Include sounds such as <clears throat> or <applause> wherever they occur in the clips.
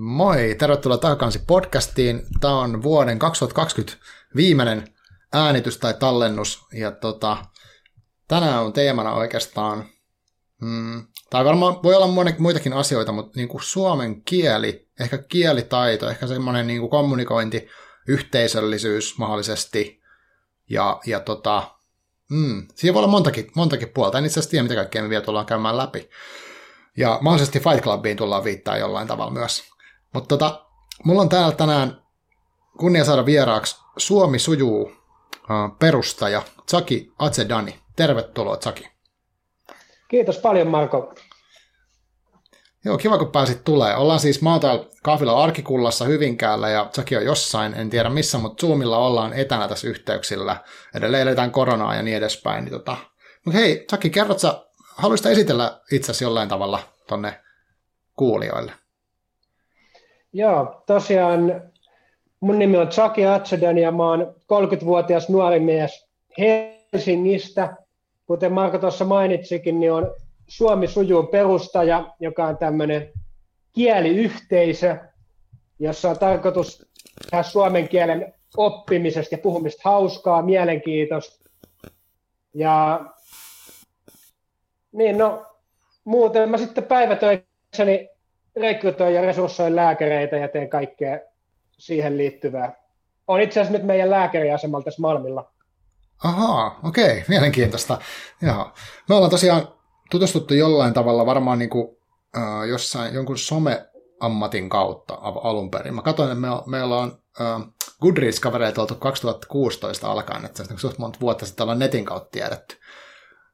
Moi, tervetuloa takaisin podcastiin. Tämä on vuoden 2020 viimeinen äänitys tai tallennus. Ja tota, tänään on teemana oikeastaan, mm, tai varmaan voi olla muitakin asioita, mutta niin kuin suomen kieli, ehkä kielitaito, ehkä semmoinen niin kuin kommunikointi, yhteisöllisyys mahdollisesti. Ja, ja tota, mm, siinä voi olla montakin, montakin puolta. En itse asiassa tiedä, mitä kaikkea me vielä tullaan käymään läpi. Ja mahdollisesti Fight Clubiin tullaan viittaa jollain tavalla myös. Mutta tota, mulla on täällä tänään kunnia saada vieraaksi Suomi sujuu perustaja Tsaki Atsedani. Tervetuloa Tsaki. Kiitos paljon Marko. Joo, kiva kun pääsit tulee. Ollaan siis, mä oon täällä kahvilla Arkikullassa Hyvinkäällä ja Tsaki on jossain, en tiedä missä, mutta Zoomilla ollaan etänä tässä yhteyksillä. Edelleen eletään koronaa ja niin edespäin. Niin tota. Mutta hei, Tsaki, kerrot sä, haluaisit esitellä itsesi jollain tavalla tonne kuulijoille? Joo, tosiaan mun nimi on Chucky Atsodan ja mä oon 30-vuotias nuori mies Helsingistä. Kuten Marko tuossa mainitsikin, niin on Suomi sujuun perustaja, joka on tämmöinen kieliyhteisö, jossa on tarkoitus tehdä suomen kielen oppimisesta ja puhumista hauskaa, mielenkiintoista. Ja niin no, muuten mä sitten päivätöissäni rekrytoin ja resurssoin lääkäreitä ja teen kaikkea siihen liittyvää. On itse asiassa nyt meidän lääkäriasemalla tässä Malmilla. Ahaa, okei, mielenkiintoista. Joo. Me ollaan tosiaan tutustuttu jollain tavalla varmaan niin kuin, äh, jossain jonkun someammatin kautta alun perin. Mä katsoin, että me, meillä on äh, Goodreads-kavereita oltu 2016 alkaen, että se on suht monta vuotta sitten ollaan netin kautta tiedetty.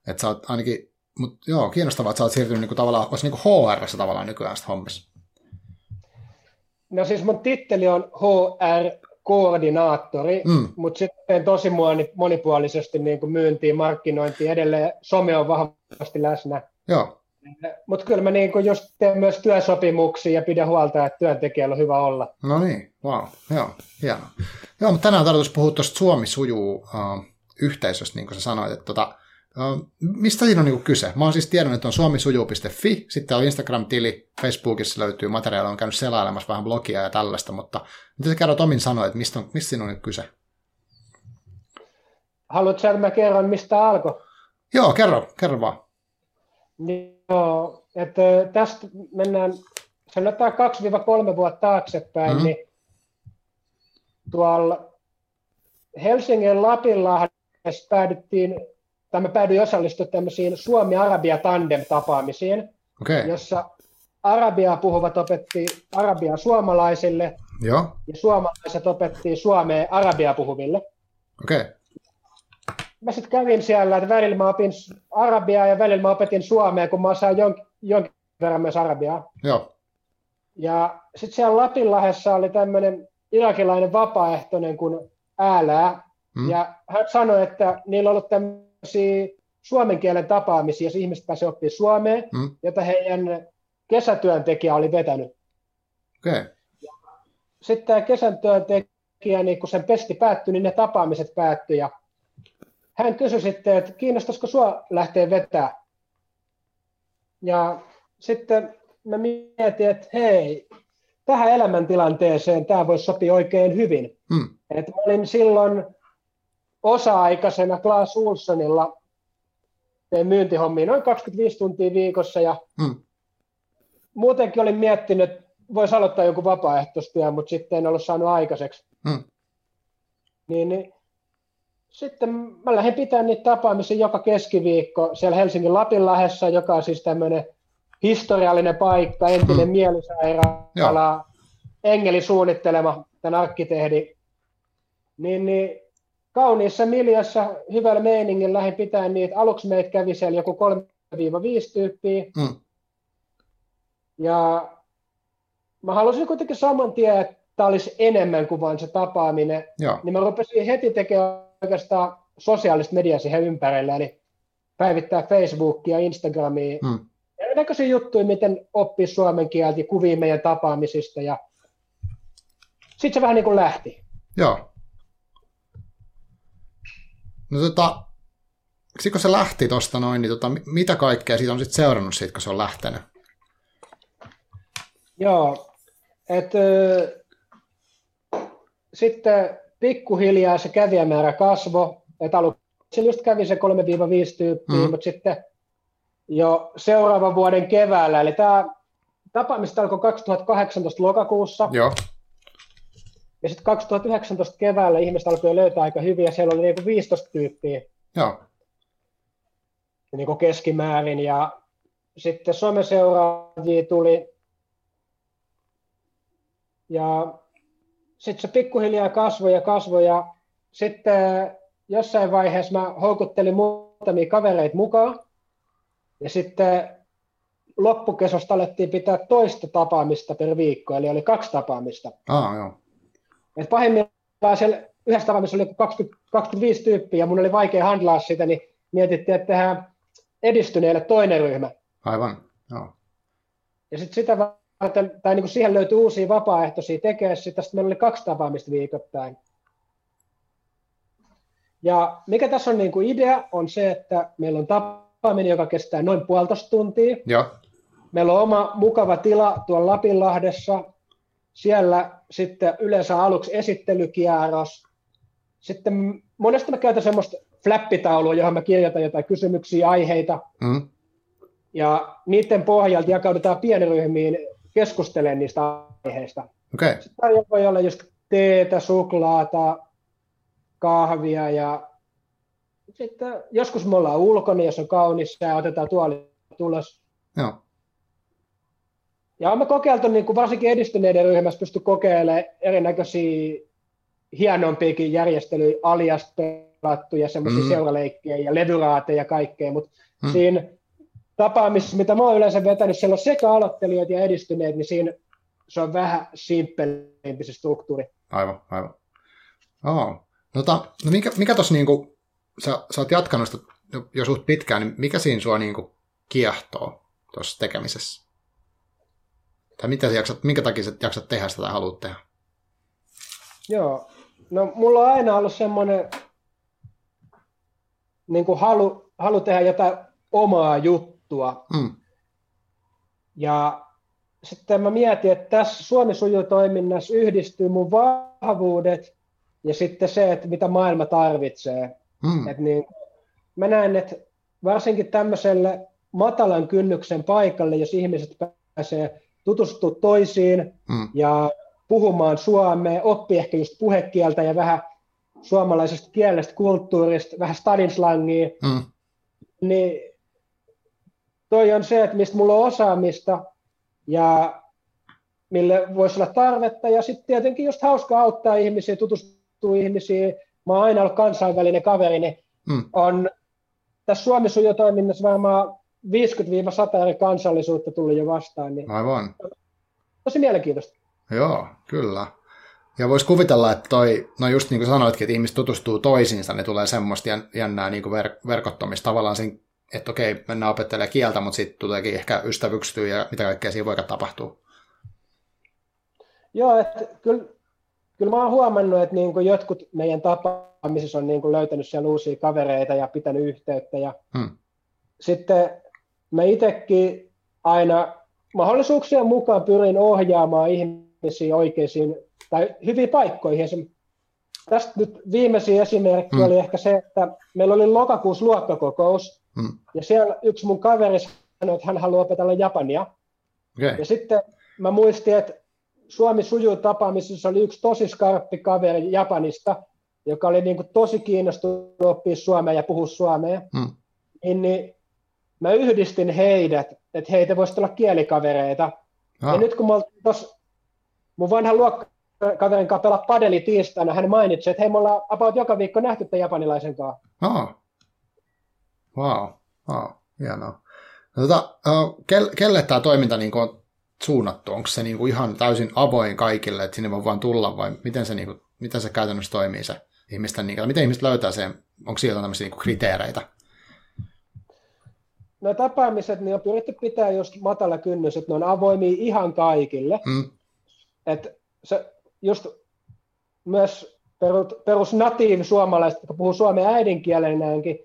Että sä oot ainakin mutta joo, kiinnostavaa, että sä oot siirtynyt niinku tavallaan, olisi niinku HR tavallaan nykyään sitä hommissa. No siis mun titteli on HR-koordinaattori, mm. mutta sitten tosi monipuolisesti niin kuin myyntiin, markkinointiin, edelleen some on vahvasti läsnä. Joo. Mutta kyllä mä niin kuin just teen myös työsopimuksia ja pidän huolta, että työntekijällä on hyvä olla. No niin, wow, joo, hienoa. Joo, mutta tänään on tarkoitus puhua tuosta Suomi sujuu uh, yhteisöstä, niin kuin sä sanoit, että tota, mistä siinä on niin kyse? Mä oon siis tiennyt, että on suomisuju.fi, sitten on Instagram-tili, Facebookissa löytyy materiaalia, on käynyt selailemassa vähän blogia ja tällaista, mutta mitä sä kerrot omin sanoit, että mistä, on, mistä siinä on nyt kyse? Haluatko, että mä kerron, mistä alkoi? Joo, kerro, kerro vaan. Joo, että tästä mennään, sanotaan 2-3 vuotta taaksepäin, mm-hmm. niin tuolla Helsingin Lapinlahdessa päädyttiin tai mä päädyin osallistumaan tämmöisiin Suomi-Arabia-tandem-tapaamisiin, okay. jossa arabiaa puhuvat opetti arabiaa suomalaisille, Joo. ja suomalaiset opettiin suomea arabiaa puhuville. Okay. Mä sitten kävin siellä, että välillä mä opin arabiaa ja välillä mä opetin suomea, kun mä osaan jonkin, jonkin verran myös arabiaa. Joo. Ja sitten siellä Lapinlahdessa oli tämmöinen irakilainen vapaaehtoinen kuin Älää, mm. ja hän sanoi, että niillä on ollut tämmöinen suomen kielen tapaamisia, jos ihmiset pääsevät oppimaan suomeen, mm. jota heidän kesätyöntekijä oli vetänyt. Okay. Sitten tämä kesän työntekijä, niin kun sen pesti päättyi, niin ne tapaamiset päättyi. Ja hän kysyi sitten, että kiinnostaisiko sinua lähteä vetää. Ja sitten mä mietin, että hei, tähän elämäntilanteeseen tämä voisi sopia oikein hyvin. Mm. Et mä olin silloin osa-aikaisena Klaas Ulssonilla tein myyntihommia noin 25 tuntia viikossa ja mm. muutenkin olin miettinyt, että voisi aloittaa joku vapaaehtoistyö, mutta sitten en ollut saanut aikaiseksi. Mm. Niin, niin, sitten mä lähdin pitämään niitä tapaamisia joka keskiviikko siellä Helsingin Lapinlahdessa, joka on siis tämmöinen historiallinen paikka, entinen mm. mielisairaala, Engeli suunnittelema, tämän arkkitehdi. Niin, niin kauniissa miljassa, hyvällä meiningin lähdin pitää niitä. Aluksi meitä kävi siellä joku 3-5 tyyppiä. Mm. Ja mä halusin kuitenkin saman tien, että tämä olisi enemmän kuin vain se tapaaminen. Joo. Niin mä rupesin heti tekemään oikeastaan sosiaalista mediaa siihen ympärille, eli päivittää Facebookia, Instagramia, mm. erinäköisiä juttuja, miten oppii suomen kieltä ja kuvia meidän tapaamisista. Ja sitten se vähän niin kuin lähti. Joo. No tota, sitten kun se lähti tuosta noin, niin tota, mitä kaikkea siitä on sitten seurannut siitä, kun se on lähtenyt? Joo, että sitten pikkuhiljaa se kävijämäärä kasvoi, että aluksi just kävi se 3-5 tyyppiä, mm. mutta sitten jo seuraavan vuoden keväällä, eli tämä tapaamista alkoi 2018 lokakuussa, Joo. Ja sitten 2019 keväällä ihmiset alkoi löytää aika hyviä, siellä oli niinku 15 tyyppiä. Joo. niinku keskimäärin, ja sitten someseuraajia tuli, ja sitten se pikkuhiljaa kasvoi ja kasvoi, ja sitten jossain vaiheessa mä houkuttelin muutamia kavereita mukaan, ja sitten loppukesosta alettiin pitää toista tapaamista per viikko, eli oli kaksi tapaamista. Ah, joo. Et pahimmillaan siellä yhdessä tapaamisessa oli 20, 25 tyyppiä, ja mun oli vaikea handlaa sitä, niin mietittiin, että tehdään edistyneille toinen ryhmä. Aivan, joo. Ja sitten sitä varten, tai niin kuin siihen löytyi uusia vapaaehtoisia tekemään sitä, sitten meillä oli kaksi tapaamista viikoittain. Ja mikä tässä on niin kuin idea, on se, että meillä on tapaaminen, joka kestää noin puolitoista tuntia. Joo. Meillä on oma mukava tila tuolla Lapinlahdessa. Siellä sitten yleensä aluksi esittelykierros. Sitten monesti mä käytän semmoista flappitaulua, johon mä kirjoitan jotain kysymyksiä, aiheita. Mm. Ja niiden pohjalta jakaudutaan pienryhmiin keskustelemaan niistä aiheista. Okay. Sitten voi olla just teetä, suklaata, kahvia ja sitten joskus me ollaan ulkona, jos on kaunis ja otetaan tuoli tulos. Joo. Ja olemme kokeiltu, niin kuin varsinkin edistyneiden ryhmässä pysty kokeilemaan erinäköisiä hienompiakin järjestelyjä, aliasta pelattuja semmoisia mm. seuraleikkejä ja levyraateja ja kaikkea, mutta mm. siinä tapaamisessa, mitä mä oon yleensä vetänyt, siellä on sekä aloittelijat ja edistyneet, niin siinä se on vähän simppelimpi se struktuuri. Aivan, aivan. Oh. No, ta, no mikä, mikä tuossa, niinku, sä, sä oot jatkanut sitä jo suht pitkään, niin mikä siinä sua niinku kiehtoo tuossa tekemisessä? Tai mitä sä jaksat, minkä takia sä jaksat tehdä sitä tai haluat tehdä? Joo, no mulla on aina ollut semmoinen niin kuin halu, halu tehdä jotain omaa juttua. Mm. Ja sitten mä mietin, että tässä Suomi toiminnassa yhdistyy mun vahvuudet ja sitten se, että mitä maailma tarvitsee. Mm. Et niin, mä näen, että varsinkin tämmöiselle matalan kynnyksen paikalle, jos ihmiset pääsee tutustua toisiin Mm. ja puhumaan suomea, oppii ehkä just puhekieltä ja vähän suomalaisesta kielestä, kulttuurista, vähän stadinslangia, Mm. niin toi on se, että mistä mulla on osaamista ja mille voisi olla tarvetta. Ja sitten tietenkin just hauska auttaa ihmisiä, tutustua ihmisiin. Mä oon aina ollut kansainvälinen kaveri, niin Mm. on tässä Suomi toiminnassa varmaan 50-100 eri kansallisuutta tullut jo vastaan, niin Aivan. tosi mielenkiintoista. Joo, kyllä. Ja voisi kuvitella, että toi, no just niin kuin sanoitkin, että ihmiset tutustuu toisiinsa, ne tulee semmoista jän- jännää niin kuin ver- verkottomista. Tavallaan siinä, että okei, mennään opettelemaan kieltä, mutta sitten tuleekin ehkä ystävyksytyä ja mitä kaikkea siinä voi tapahtua. Joo, että kyllä, kyllä mä oon huomannut, että niin kuin jotkut meidän tapaamisissa on niin kuin löytänyt siellä uusia kavereita ja pitänyt yhteyttä. Ja Hmm. sitten mä itsekin aina mahdollisuuksien mukaan pyrin ohjaamaan ihmisiä oikeisiin tai hyviin paikkoihin. Tästä nyt viimeisin esimerkki Hmm. oli ehkä se, että meillä oli lokakuussa luokkakokous Hmm. ja siellä yksi mun kaveri sanoi, että hän haluaa opetella japania. Okei, Ja sitten mä muistin, että Suomi sujuu tapaamisessa oli yksi tosi skarppi kaveri Japanista, joka oli niin kuin tosi kiinnostunut oppia suomea ja puhua suomea. Hmm. Niin, niin mä yhdistin heidät, että heitä voisi olla kielikavereita. Ah, Ja nyt kun mä oltiin tossa, mun vanhan luokkakaverin kanssa pelaa padeli tiistaina, hän mainitsi, että hei, me ollaan about joka viikko nähty tämän japanilaisen kanssa. ah. Wow, wow, hienoa. No, tota, uh, kelle, kelle tämä toiminta niin on suunnattu? Onko se niin kuin ihan täysin avoin kaikille, että sinne voi vaan tulla vai miten se, niin kuin, miten se käytännössä toimii se ihmisten, niin, miten ihmiset löytää sen, onko siellä tämmöisiä niin kuin kriteereitä? No tapaamiset, niin on pyritty pitää just matala kynnys, että ne on avoimia ihan kaikille. Mm, että se just myös perus, natiivi suomalaiset, jotka puhuu suomen äidinkielenäänkin,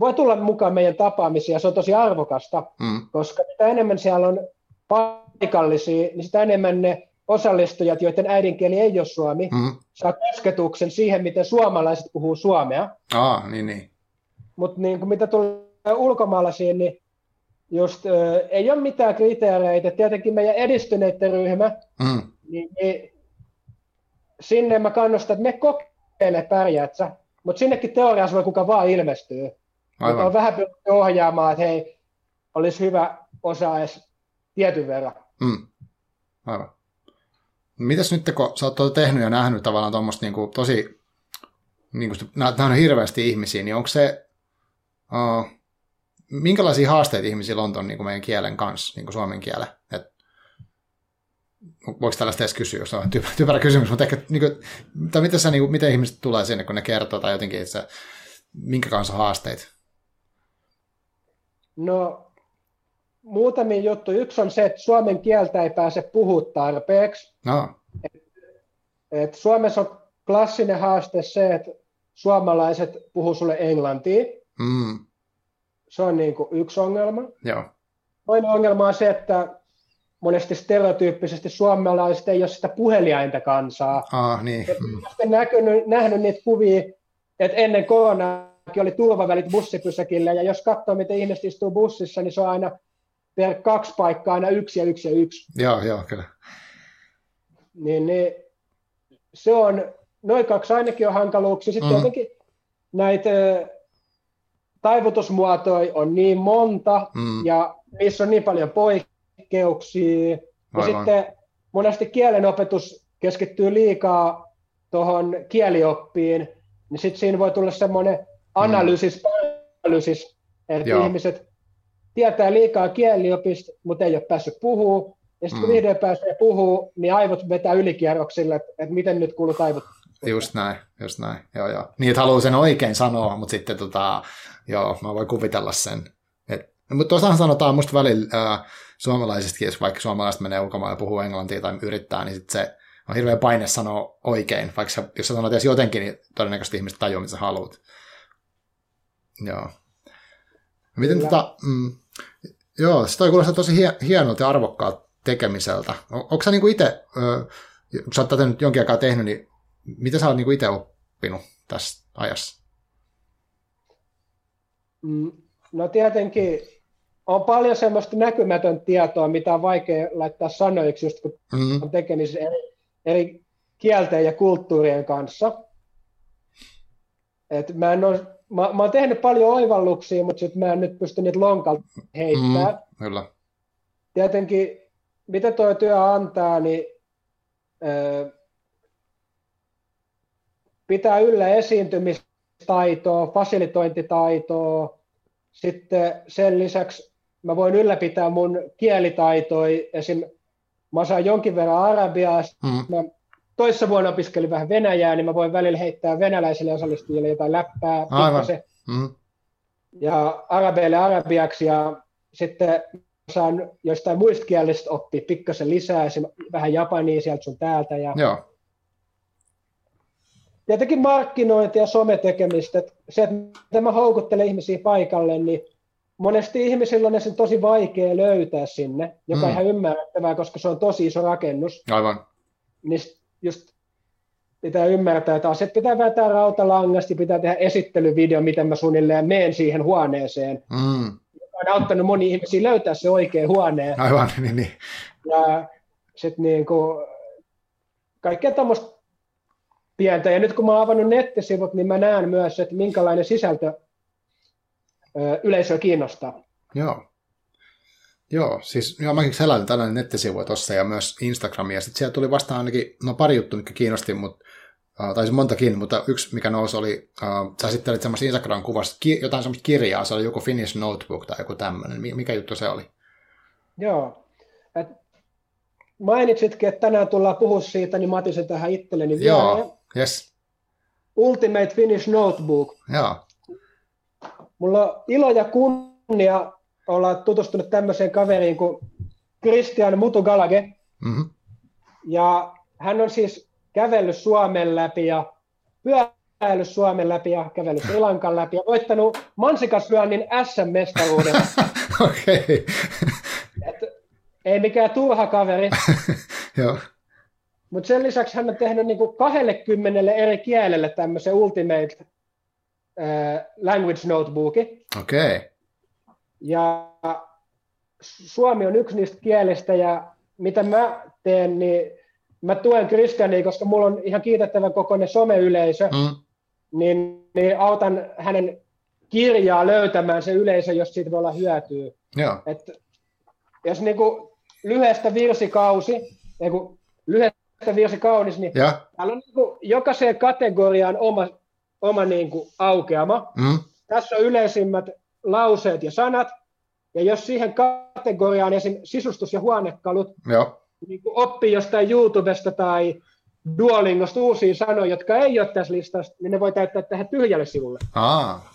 voi tulla mukaan meidän tapaamisiin ja se on tosi arvokasta, mm, koska mitä enemmän siellä on paikallisia, niin sitä enemmän ne osallistujat, joiden äidinkieli ei ole suomi, Mm. saa kosketuksen siihen, miten suomalaiset puhuu suomea. Aa, niin, niin. Mutta niin mitä tulee ulkomaalaisiin, niin just ö, ei ole mitään kriteereitä. Tietenkin meidän edistyneiden ryhmä, Mm. niin, niin sinne mä kannustan, että me kokeile pärjäät sä. Mutta sinnekin teoriassa voi kuka vaan ilmestyy. Mutta Aivan. on vähän pyritty ohjaamaan, että hei, olisi hyvä osaa edes tietyn verran. Mm. Aivan. Mitäs nyt, kun sä oot tehnyt ja nähnyt tavallaan tuommoista niinku tosi, niin kuin nämä on hirveästi ihmisiä, niin onko se, uh, minkälaisia haasteita ihmisillä on ton niin meidän kielen kanssa, niin kuin suomen kielen? Et, voiko tällaista edes kysyä, jos on typerä, typerä kysymys, mutta ehkä, niin kuin, tai miten, sä, niin kuin, miten ihmiset tulee sinne, kun ne kertoo, tai jotenkin, että se, minkä kanssa on haasteita? No, muutamia juttu. Yksi on se, että suomen kieltä ei pääse puhua tarpeeksi. No, Et Suomessa on klassinen haaste se, että suomalaiset puhuu sulle englantia. mm, Se on niin kuin yksi ongelma. joo, Toinen ongelma on se, että monesti stereotyyppisesti suomalaiset ei ole sitä puheliainta kansaa. ah, niin, mm, Olen näkynyt, nähnyt niitä kuvia, että ennen koronaakin oli turvavälit bussipysäkillä, ja jos katsoo, miten ihmiset istuu bussissa, niin se on aina per kaksi paikkaa aina yksi ja yksi ja yksi. joo, joo, kyllä, Niin, niin se on, noin kaksi ainakin on hankaluuksia. Sitten mm. jotenkin näitä taivutusmuotoja on niin monta, mm, ja niissä on niin paljon poikkeuksia. Ja Aivan. sitten monesti kielenopetus keskittyy liikaa tuohon kielioppiin, niin sitten siinä voi tulla semmoinen analyysis, analyysis, että Joo. ihmiset tietää liikaa kieliopista, mutta ei ole päässyt puhua. Ja sitten kun Mm. vihdoin pääsee puhua, niin aivot vetää ylikierroksille, että, että miten nyt kuuluu taivut. Just näin, just näin. Joo, joo. Niin, että haluaa sen oikein sanoa, mutta sitten tota, joo, mä voin kuvitella sen. Et, no, mutta tuossahan sanotaan musta välillä ää, suomalaisestakin, jos vaikka suomalaiset menee ulkomaille ja puhuu englantia tai yrittää, niin sit se on hirveä paine sanoa oikein. Vaikka sä, jos sä sanot edes jotenkin, niin todennäköisesti ihmiset tajuaa, mitä sä haluat. Joo. Miten Kyllä. tota, mm, joo, se toi kuulostaa tosi hie- hienolta ja arvokkaalta tekemiseltä. O- Onko sä niinku itse, kun sä oot tätä nyt jonkin aikaa tehnyt, niin mitä sä oot niinku itse oppinut tässä ajassa? Mm, No tietenkin on paljon semmoista näkymätöntä tietoa, mitä on vaikea laittaa sanoiksi, just kun Mm, on tekemisissä eri, eri kielten ja kulttuurien kanssa. Et mä, en ole, mä, mä oon tehnyt paljon oivalluksia, mutta sit mä en nyt pysty niitä lonkalta heittämään. mm, kyllä. Tietenkin, mitä tuo työ antaa, niin ö, pitää yllä esiintymistaitoa, fasilitointitaitoa. Sitten sen lisäksi mä voin ylläpitää mun kielitaitoja. Esim. mä osaan jonkin verran arabiaa, Mm, mä toissa vuonna opiskelin vähän venäjää, niin mä voin välillä heittää venäläisille osallistujille jotain läppää, Aivan. mm, ja arabeille arabiaksi, ja sitten saan jostain muista kielistä oppia pikkasen lisää, esim. vähän japania sieltä sun täältä, ja joo, tietenkin markkinointi ja sometekemistä, että se, että mä houkuttelen ihmisiä paikalle, niin monesti ihmisillä on esim. tosi vaikea löytää sinne, joka on Mm. ihan ymmärrettävää, koska se on tosi iso rakennus, aivan. niin just pitää ymmärtää, että asiat pitää vetää rautalangasti, pitää tehdä esittelyvideo, miten mä suunnilleen meen siihen huoneeseen. Mm, On auttanut moni ihmisiä löytää se oikea huone. aivan, <laughs> niin, niin. Ja sitten niin kuin, kaikkea tämmöistä pientä. Ja nyt kun mä oon avannut nettisivut, niin mä näen myös, että minkälainen sisältö yleisöä kiinnostaa. Joo. Joo, siis joo, mäkin selailin tällainen nettisivu tuossa ja myös Instagramia. Sitten siellä tuli vastaan ainakin, no pari juttu, mikä kiinnosti, mutta uh, tai siis montakin, mutta yksi mikä nousi oli, uh, sä esittelit semmoista Instagram-kuvasta, ki- jotain semmoista kirjaa, se oli joku Finnish Notebook tai joku tämmöinen. Mi- mikä juttu se oli? Joo. Et mainitsitkin, että tänään tullaan puhua siitä, niin mä otin sen tähän itselleni vielä. Joo, yes, Ultimate Finnish Notebook. joo, Mulla on ilo ja kunnia olla tutustunut tämmöiseen kaveriin kuin Christian Mutugalage. mm-hmm. Ja hän on siis kävellyt Suomen läpi ja pyöräillyt Suomen läpi ja kävellyt Sri Lankan läpi ja voittanut mansikaslyönnin SM-mestaruuden. <laughs> okei, Et ei mikään turha kaveri. <laughs> joo, Mutta sen lisäksi hän on tehnyt niin kuin 20 eri kielelle tämmöisen Ultimate äh, Language Notebookin. Okei. Okay. Ja suomi on yksi niistä kielistä ja mitä mä teen, niin mä tuen Kristiania, koska mulla on ihan kiitettävän kokoinen someyleisö, mm. niin, niin autan hänen kirjaa löytämään se yleisö, jos siitä voi olla hyötyä. Joo. Et jos niinku lyhyestä virsikausi, niinku lyhyestä virsikaunis, niin ja. täällä on niinku jokaiseen kategoriaan oma, oma niinku aukeama. Mm. Tässä on yleisimmät lauseet ja sanat, ja jos siihen kategoriaan esim. sisustus- ja huonekalut Joo. Niin oppii jostain YouTubesta tai Duolingosta uusia sanoja, jotka ei ole tässä listassa, niin ne voi täyttää tähän tyhjälle sivulle. Aa.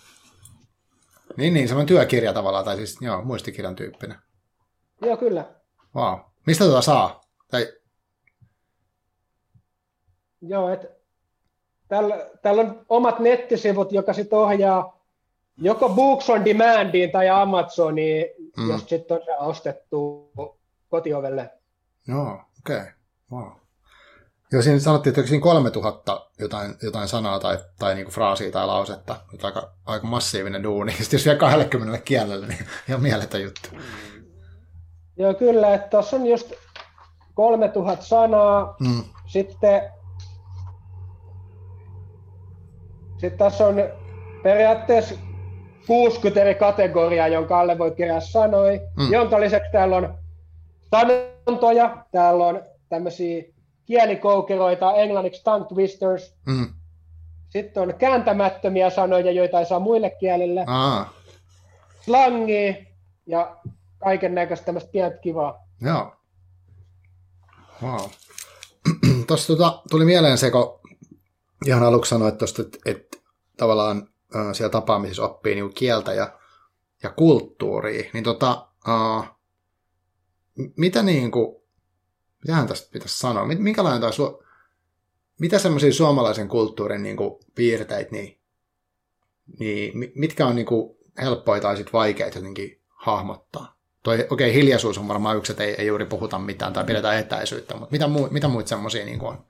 Niin, niin, semmoinen työkirja tavallaan, tai siis joo, muistikirjan tyyppinen. Joo, kyllä. Wow. Mistä tuota saa? Tai... Joo, että täällä, täällä on omat nettisivut, joka sitten ohjaa joko Books on Demandiin tai Amazoniin, mm. jos sitten on ostettu kotiovelle. Joo, okei. Okay. Wow. Joo, siinä sanottiin, että siinä 3000 jotain, jotain sanaa tai, tai niinku fraasia tai lausetta, että aika, aika massiivinen duuni. <laughs> Sitten jos vielä 20 kielellä, niin ihan mieletön juttu. Joo, kyllä, että tuossa on just 3000 sanaa, mm. sitten sitten tässä on periaatteessa 60 eri kategoriaa, jonka alle voi kerätä sanoja, mm. jonka lisäksi täällä on sanontoja, täällä on tämmöisiä kielikoukeroita, englanniksi tongue twisters, mm. sitten on kääntämättömiä sanoja, joita ei saa muille kielille, Aa. slangia ja kaiken näköistä tämmöistä pientä kivaa. Joo. Wow. <clears throat> Tuossa tota, tuli mieleen se, kun ihan aluksi sanoit tuosta, että, että tavallaan äh, siellä tapaamisessa oppii niin kieltä ja, ja kulttuuria, niin tota, äh, mitä niin kuin, mitähän tästä pitäisi sanoa, minkälainen taas, mitä semmoisia suomalaisen kulttuurin niin kuin, piirteitä, niin, niin mitkä on niin kuin, helppoja tai sitten vaikeita jotenkin hahmottaa? Okei, okay, hiljaisuus on varmaan yksi, että ei, ei juuri puhuta mitään tai pidetään etäisyyttä, mutta mitä, muu, mitä muita semmoisia niin on?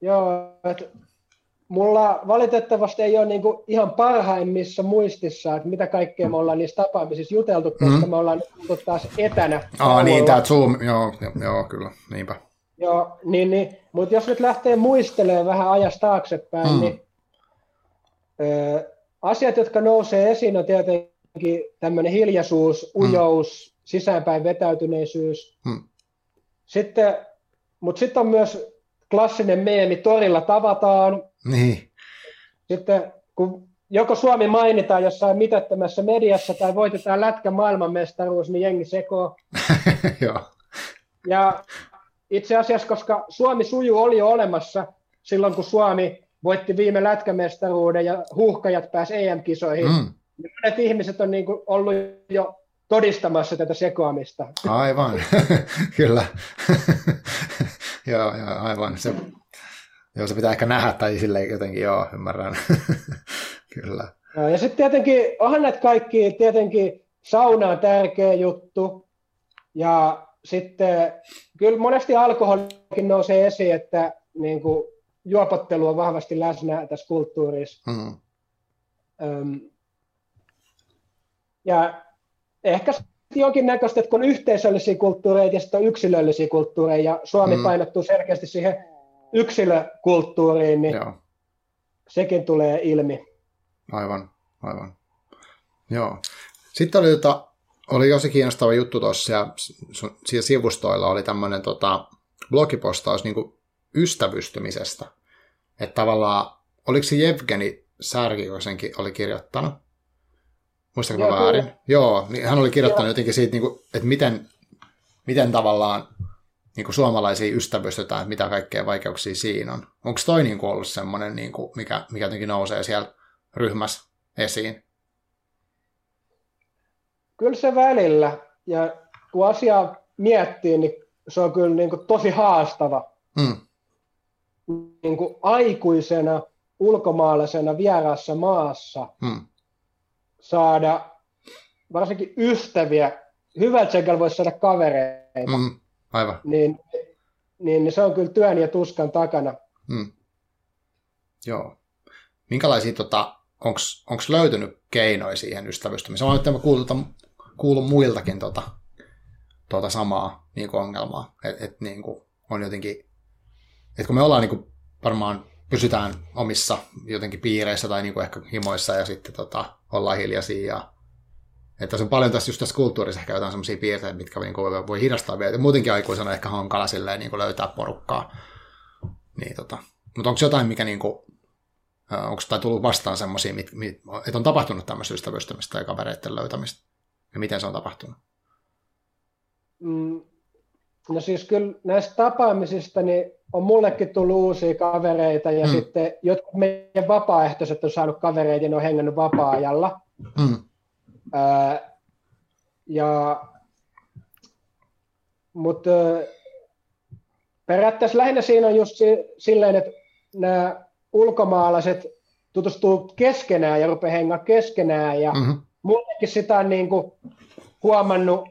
Joo, että mulla valitettavasti ei ole niinku ihan parhaimmissa muistissa, että mitä kaikkea me ollaan niissä tapaamisissa juteltu, koska mm. me ollaan nyt taas etänä. Aa, niin, tämä Zoom, joo, joo, kyllä, niinpä. Joo, niin, niin. mutta jos nyt lähtee muistelemaan vähän ajasta taaksepäin, mm. niin ö, asiat, jotka nousee esiin, on tietenkin tämmöinen hiljaisuus, mm. ujous, mm. sisäänpäin vetäytyneisyys. Mm. Sitten, mutta sitten on myös klassinen meemi, torilla tavataan, niin. Sitten kun joko Suomi mainitaan jossain mitättömässä mediassa tai voitetaan lätkä maailmanmestaruus, niin jengi sekoo. <laughs> Joo. Ja itse asiassa, koska Suomi suju oli jo olemassa silloin, kun Suomi voitti viime lätkämestaruuden ja huuhkajat pääsi EM-kisoihin, mm. niin monet ihmiset on niin kuin ollut jo todistamassa tätä sekoamista. Aivan, <laughs> kyllä. <laughs> joo, joo, aivan. Se, Joo, se pitää ehkä nähdä tai silleen jotenkin, joo, ymmärrän. <laughs> Kyllä. No, ja sitten tietenkin, onhan näitä kaikki, tietenkin sauna on tärkeä juttu. Ja sitten kyllä monesti alkoholikin nousee esiin, että niin kuin, juopottelu on vahvasti läsnä tässä kulttuurissa. Mm. Öm, ja ehkä jonkinnäköistä, että kun yhteisöllisiä kulttuureja ja sitten on yksilöllisiä kulttuureja, ja Suomi mm. painottuu selkeästi siihen yksilökulttuuriin, niin Joo. sekin tulee ilmi. Aivan, aivan. Joo. Sitten oli, tota, oli josi kiinnostava juttu tuossa, ja siellä sivustoilla oli tämmöinen tota, blogipostaus niin kuin ystävystymisestä. Että tavallaan, oliko se Jevgeni Särki, joka senkin oli kirjoittanut? Muistatko Joo, väärin? Kyllä. Joo, niin hän oli kirjoittanut Joo. jotenkin siitä, niin kuin, että miten, miten tavallaan niin kuin suomalaisia ystävystytään, että mitä kaikkea vaikeuksia siinä on. Onko toi niin kuin ollut semmoinen, niin kuin, mikä, mikä jotenkin nousee siellä ryhmässä esiin? Kyllä se välillä. Ja kun asiaa miettii, niin se on kyllä niin kuin tosi haastava. Mm. Niin kuin aikuisena, ulkomaalaisena, vieraassa maassa mm. Saada varsinkin ystäviä. Hyvä, että voisi saada kavereita. Mm Aivan. Niin niin se on kyllä työn ja tuskan takana. Mm. Joo. Minkälaisia, tota, onko löytynyt keinoja siihen ystävystymiseen? Mä olen kuullut, tota, kuullut muiltakin tota, tota samaa niin kuin ongelmaa, että et, niin kuin on jotenkin, että kun me ollaan niin kuin, varmaan pysytään omissa jotenkin piireissä tai niin kuin ehkä himoissa ja sitten tota, ollaan hiljaisia ja että se on paljon tässä just tässä kulttuurissa ehkä jotain sellaisia piirteitä, mitkä niin kuin voi hidastaa vielä. Muutenkin aikuisena ehkä hankala silleen, niin kuin löytää porukkaa. Niin, tota. Mutta onko jotain, mikä niin kuin, onko tai tullut vastaan semmoisia, että on tapahtunut tämmöistä ystävystymistä tai kavereiden löytämistä? Ja miten se on tapahtunut? Mm, no siis kyllä näistä tapaamisista niin on mullekin tullut uusia kavereita ja mm. sitten jotkut meidän vapaaehtoiset on saanut kavereita ja ne on hengännyt vapaa-ajalla. Mm. Öö, ja, mutta periaatteessa lähinnä siinä on just silleen, että nämä ulkomaalaiset tutustuu keskenään ja rupeaa hengaa keskenään ja mm-hmm. mullekin sitä on niin kuin huomannut,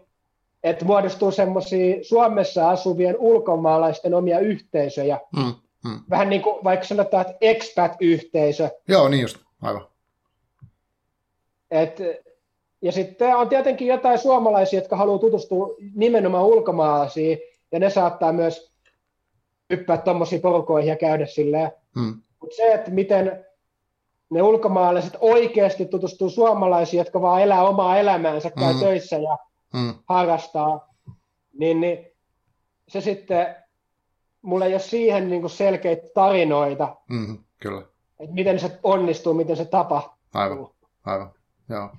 että muodostuu semmoisia Suomessa asuvien ulkomaalaisten omia yhteisöjä. Mm, mm. Vähän niin kuin vaikka sanotaan, että expat-yhteisö. Joo, niin just, aivan. Et, ja sitten on tietenkin jotain suomalaisia, jotka haluaa tutustua nimenomaan ulkomaalaisiin, ja ne saattaa myös hyppää tuommoisiin porukoihin ja käydä silleen. Mm. Mutta se, että miten ne ulkomaalaiset oikeasti tutustuu suomalaisiin, jotka vaan elää omaa elämäänsä, käy mm. töissä ja mm. harrastaa, niin, niin se sitten, mulla ei ole siihen niin selkeitä tarinoita, mm, kyllä. että miten se onnistuu, miten se tapahtuu. Aivan, aivan, joo.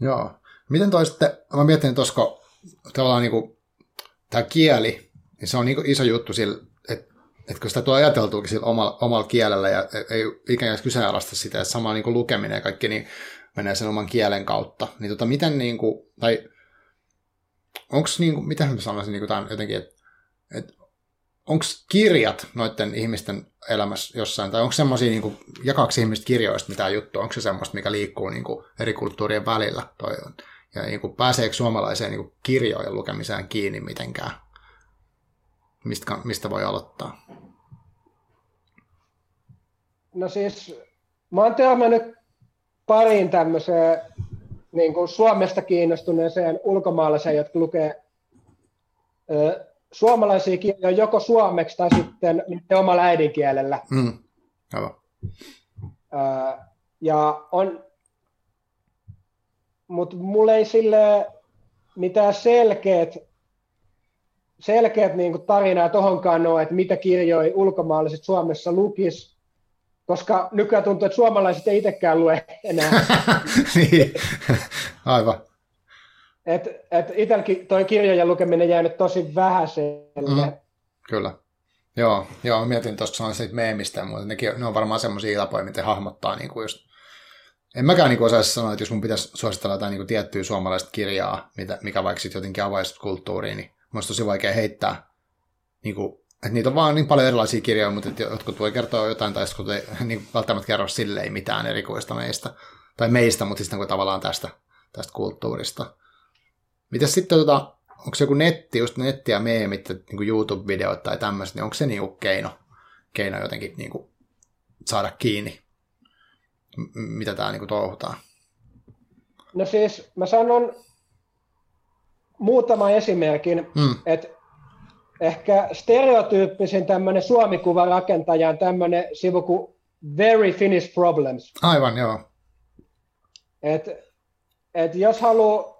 joo. Miten toi sitten, mä mietin, että olisiko tavallaan niin kuin, tämä kieli, niin se on niin iso juttu sillä, että, että kun sitä tuo ajateltuukin sillä omalla, omalla kielellä ja ei ikään kuin kyseenalaista sitä, että sama niin kuin lukeminen ja kaikki, niin menee sen oman kielen kautta. Niin tota, miten niin kuin, tai onko niin kuin, mitä mä sanoisin niin kuin jotenkin, että et, onko kirjat noiden ihmisten elämässä jossain, tai onko semmoisia, niin jakaako ihmiset kirjoista mitään juttua, onko se semmoista, mikä liikkuu niin kuin eri kulttuurien välillä, toi on. ja niin kuin, pääseekö suomalaiseen niin kuin kirjojen lukemiseen kiinni mitenkään, mistä, mistä voi aloittaa? No siis, mä oon törmännyt pariin tämmöiseen niin kuin Suomesta kiinnostuneeseen ulkomaalaiseen, jotka lukee ö, suomalaisia kirjoja joko suomeksi tai sitten niiden omalla äidinkielellä. Mm. Aivan. Ö, ja on, mutta mulla ei sille mitään selkeät, selkeät niin tarinaa tohonkaan ole, että mitä kirjoja ulkomaalaiset Suomessa lukis koska nykyään tuntuu, että suomalaiset ei itsekään lue enää. <laughs> niin, aivan. Et, et itselläkin toi kirjojen lukeminen jäänyt tosi vähäiselle. Mm, kyllä. Joo, joo, mietin tuossa sanoin siitä meemistä, mutta nekin, ne on varmaan semmoisia ilapoja, miten hahmottaa niin kuin just en mäkään niin osaisi sanoa, että jos mun pitäisi suositella jotain niin tiettyä suomalaista kirjaa, mitä, mikä vaikka sitten jotenkin avaisi kulttuuriin, niin musta tosi vaikea heittää niin kuin että niitä on vaan niin paljon erilaisia kirjoja, mutta että jotkut voi kertoa jotain, tai jotkut ei <laughs> niin välttämättä kerro silleen mitään erikoista meistä, tai meistä, mutta sitten siis tavallaan tästä, tästä kulttuurista. Miten sitten, tota, onko se joku netti, just netti ja meemit, niin kuin YouTube-videot tai tämmöiset, niin onko se niin kuin keino, keino jotenkin niin kuin saada kiinni, mitä tämä niin kuin touhutaan? No siis mä sanon muutama esimerkin, mm. että ehkä stereotyyppisin tämmöinen suomikuva rakentaja on tämmöinen sivu kuin Very Finnish Problems. Aivan, joo. Et, et jos haluaa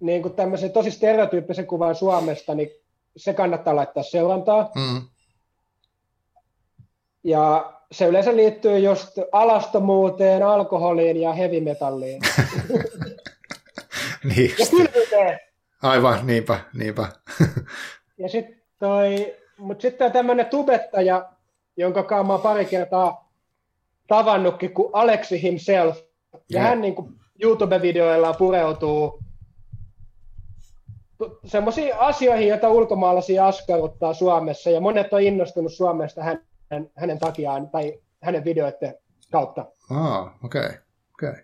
niin tämmöisen tosi stereotyyppisen kuvan Suomesta, niin se kannattaa laittaa seurantaa. Mm. Ja se yleensä liittyy just alastomuuteen, alkoholiin ja hevimetalliin. <laughs> niin. Ja kylmyyteen. Aivan, niinpä, niinpä. <laughs> ja sitten Toi, mutta sitten tämmöinen tubettaja, jonka kanssa mä pari kertaa tavannutkin, kuin Alexi himself. Ja yeah. hän niin kuin YouTube-videoillaan pureutuu semmoisiin asioihin, joita ulkomaalaisia askarruttaa Suomessa, ja monet on innostunut Suomesta hänen, hänen takiaan tai hänen videoiden kautta. Ah, okei. Okay. okay.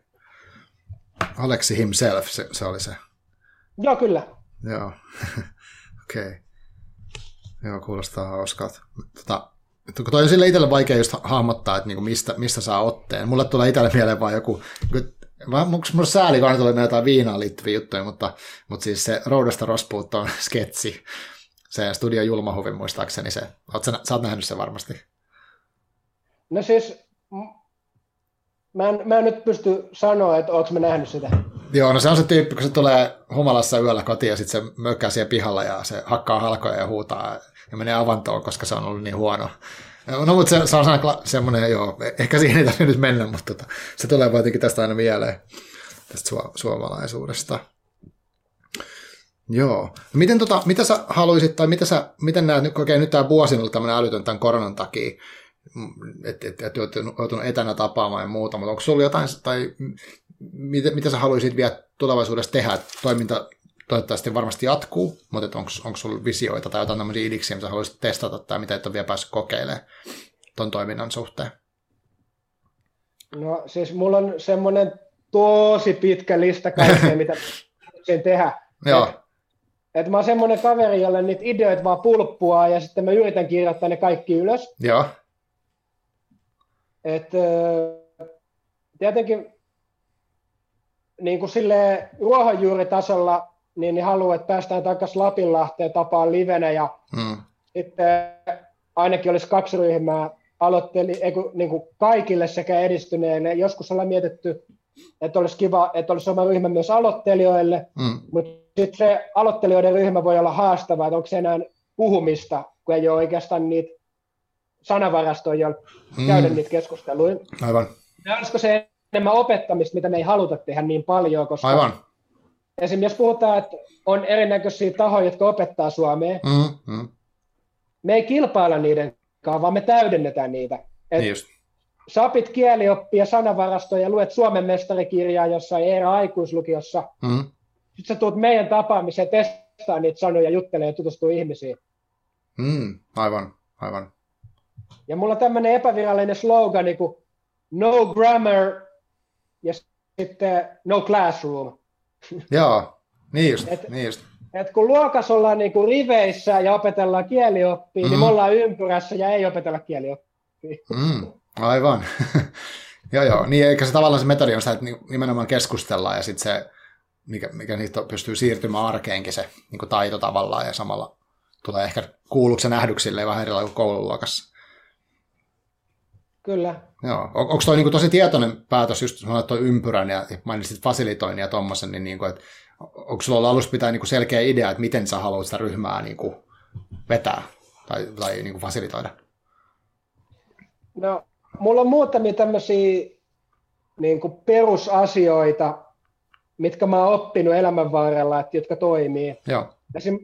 Alexi himself, se, se oli se. Joo, kyllä. Joo, <laughs> okei. Okay. Joo, kuulostaa hauskalta. Tota, kun toi on sille itselle vaikea just hahmottaa, että niinku mistä, mistä saa otteen. Mulle tulee itselle mieleen vaan joku, mulla sääli, kun tulee jotain viinaan liittyviä juttuja, mutta, mutta siis se Roudesta Rospuut on <laughs> sketsi. Se Studio Julmahuvin muistaakseni se. Oot sä, sä oot nähnyt sen varmasti. No siis, mä en, mä en nyt pysty sanoa, että ootko mä nähnyt sitä. Joo, no se on se tyyppi, kun se tulee humalassa yöllä kotiin ja sitten se mökkää siellä pihalla ja se hakkaa halkoja ja huutaa ja menee avantoon, koska se on ollut niin huono. No, mutta se, se on semmoinen, joo, ehkä siihen ei tarvitse nyt mennä, mutta tota, se tulee jotenkin tästä aina mieleen, tästä su- suomalaisuudesta. Joo. No miten tota, mitä sä haluaisit, tai mitä sä, miten okei, okay, nyt tämä vuosi on ollut tämmöinen älytön tämän koronan takia, että et, et, et joutunut etänä tapaamaan ja muuta, mutta onko sulla jotain, tai mitä, mitä sä haluaisit vielä tulevaisuudessa tehdä, toiminta toivottavasti varmasti jatkuu, mutta onko sulla visioita tai jotain tämmöisiä idiksiä, mitä haluaisit testata tai mitä et ole vielä päässyt kokeilemaan ton toiminnan suhteen? No siis mulla on semmoinen tosi pitkä lista kaikkea, mitä <laughs> sen tehdä. Joo. Et, et mä oon semmoinen kaveri, jolle niitä ideoita vaan pulppua ja sitten mä yritän kirjoittaa ne kaikki ylös. Joo. Et, tietenkin niin kuin sille ruohonjuuritasolla niin, niin haluaa, että päästään takaisin Lapinlahteen tapaan livenä ja hmm. sitten ainakin olisi kaksi ryhmää aloitteli eiku, niin kuin kaikille sekä edistyneille. Joskus ollaan mietitty, että olisi kiva, että olisi oma ryhmä myös aloittelijoille, hmm. mutta sitten se aloittelijoiden ryhmä voi olla haastava, että onko se enää puhumista, kun ei ole oikeastaan niitä sanavarastoja, hmm. käydä niitä keskusteluja. Aivan. Ja olisiko se enemmän opettamista, mitä me ei haluta tehdä niin paljon, koska Aivan. Esimerkiksi jos puhutaan, että on erinäköisiä tahoja, jotka opettaa suomea, mm, mm. me ei kilpailla niiden kanssa, vaan me täydennetään niitä. Et Niin just. Sä opit kielioppia, sanavarastoja, luet Suomen mestarikirjaa jossain Eera aikuislukiossa, Mm. sitten sä tulet meidän tapaamiseen, testaa niitä sanoja, juttelee ja tutustuu ihmisiin. Mm. Aivan, aivan. Ja mulla on tämmöinen epävirallinen slogan, kuin no grammar ja sitten no classroom. <laughs> Joo, niin just, Et- niin just. Et kun luokas ollaan niinku riveissä ja opetellaan kielioppia, mm. niin Mm. me ollaan ympyrässä ja ei opetella kielioppia. Mm. Aivan. <laughs> joo, joo. Niin, eikä se tavallaan se metodi on sitä, että ni- nimenomaan keskustellaan ja sitten se, mikä, mikä niitä pystyy siirtymään arkeenkin se niin kuin taito tavallaan ja samalla tulee ehkä kuulluksi ja nähdyksi silleen vähän erilailla kuin koululuokassa. Kyllä. Joo. On, onko toi niinku tosi tietoinen päätös, just sanoit toi ympyrän ja mainitsit fasilitoinnin ja tommosen, niin niinku, että onko sulla ollut alusta pitää niinku selkeä idea, että miten sä haluat sitä ryhmää niinku vetää tai, tai niinku fasilitoida? No, mulla on muutamia tämmöisiä niin kuin perusasioita, mitkä mä oon oppinut elämän varrella, että, jotka toimii. Joo. Esim,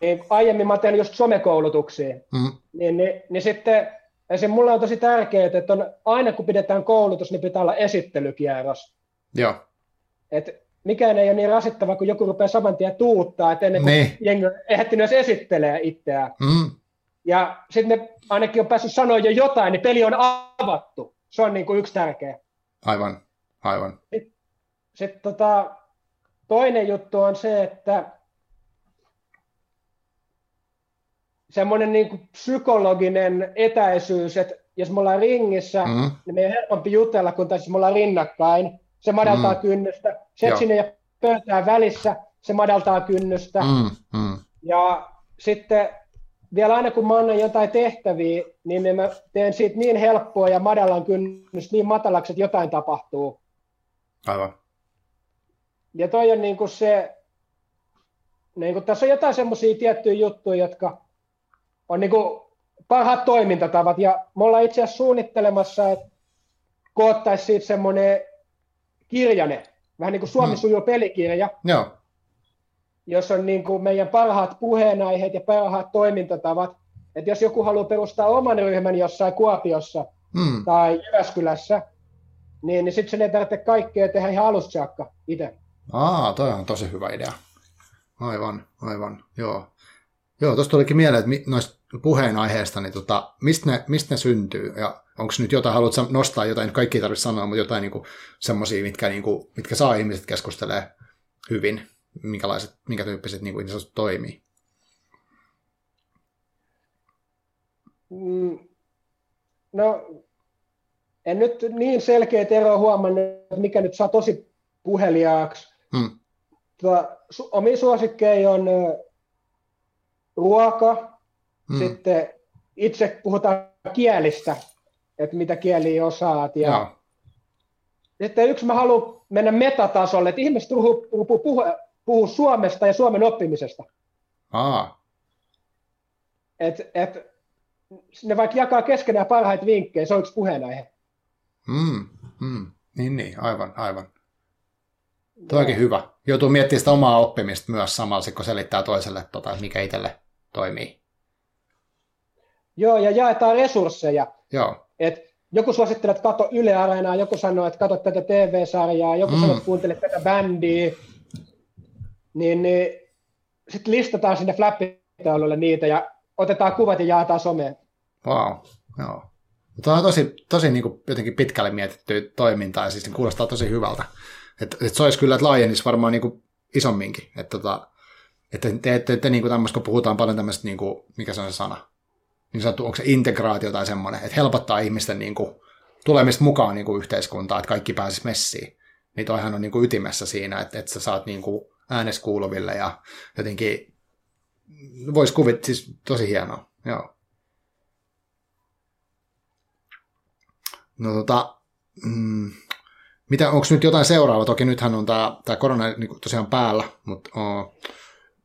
niin aiemmin mä oon tehnyt just somekoulutuksia, Mm. niin, niin, niin sitten esim. mulla on tosi tärkeää, että on, aina kun pidetään koulutus, niin pitää olla esittelykierros. Joo. Et mikään ei ole niin rasittava, kun joku rupeaa saman tien tuuttaa, että ennen kuin Niin. jengi ehtinyt edes esittelee itseään. Mm. Ja sitten ne ainakin on päässyt sanoa jo jotain, niin peli on avattu. Se on niin kuin yksi tärkeä. Aivan. Aivan. Sitten tota, toinen juttu on se, että semmoinen niin kuin psykologinen etäisyys, että jos me ollaan ringissä, Mm. niin meidän on helpompi jutella, kun tässä me ollaan rinnakkain. Se madaltaa Mm. kynnystä. Se, että sinne ei ole pöytää välissä, se madaltaa kynnystä. Mm. Mm. Ja sitten vielä aina kun mä annan jotain tehtäviä, niin mä teen siitä niin helppoa ja madalan kynnys niin matalaksi, että jotain tapahtuu. Aivan. Ja toi on niin kuin se, niin kuin tässä on jotain semmoisia tiettyjä juttuja, jotka on niin kuin parhaat toimintatavat. Ja me ollaan itse asiassa suunnittelemassa, että koottaisiin siitä semmoinen kirjane, vähän niin kuin Suomi Hmm. sujuu pelikirja, Joo. jos on niin kuin meidän parhaat puheenaiheet ja parhaat toimintatavat. Että jos joku haluaa perustaa oman ryhmän jossain Kuopiossa Mm. tai Jyväskylässä, niin, niin sitten sen ei tarvitse kaikkea tehdä ihan alusta saakka itse. Aa, toi on tosi hyvä idea. Aivan, aivan, joo. Joo, tuosta tulikin mieleen, että noista puheenaiheista, niin tota, mistä, ne, mistä ne syntyy? Ja onko nyt jotain, haluatko nostaa jotain, kaikki ei tarvitse sanoa, mutta jotain niinku, semmoisia, mitkä, niinku, mitkä saa ihmiset keskustelee hyvin, minkälaiset, minkä tyyppiset niinku, niin toimii? Mm, no, en nyt niin selkeät eroa huomannut, mikä nyt saa tosi puheliaaksi. Hmm. Tuo, su, omi suosikkeja on ruoka, hmm. sitten itse puhutaan kielistä, että mitä kieliä osaat. Ja ja. Sitten yksi mä haluan mennä metatasolle, että ihmiset puhuu, puhuu, puhuu Suomesta ja Suomen oppimisesta. Aa. Et, et, ne vaikka jakaa keskenään parhaita vinkkejä, se on yksi puheenaihe. Mm, mm. Niin, niin, aivan, aivan. Toikin hyvä. Joutuu miettimään sitä omaa oppimista myös samalla, kun selittää toiselle, tota, mikä itselle toimii. Joo, ja jaetaan resursseja. Joo. Et joku suosittelee, että kato Yle Areenaa, joku sanoo, että kato tätä TV-sarjaa, joku mm. sanoo, että kuuntele tätä bändiä. Niin, niin sitten listataan sinne flappitaululle niitä ja otetaan kuvat ja jaetaan someen. Wow, joo. Tuo on tosi, tosi niin kuin jotenkin pitkälle mietitty toimintaa ja siis niin kuulostaa tosi hyvältä. Että et se olisi kyllä, että laajenisi varmaan niin kuin isomminkin. Että tota, että te, te, te, niin kuin tämmöistä, kun puhutaan paljon tämmöistä, niin kuin, mikä se on se sana, niin sanottu, onko se integraatio tai semmoinen, että helpottaa ihmisten niin kuin, tulemista mukaan niin kuin yhteiskuntaan, että kaikki pääsis messiin. Niin toihan on niin kuin ytimessä siinä, että, että sä saat niin kuin äänes kuuluville ja jotenkin voisi kuvit, siis tosi hienoa, joo. No tota, mm, mitä, onko nyt jotain seuraava? Toki nythän on tämä, korona niin tosiaan päällä, mutta oh,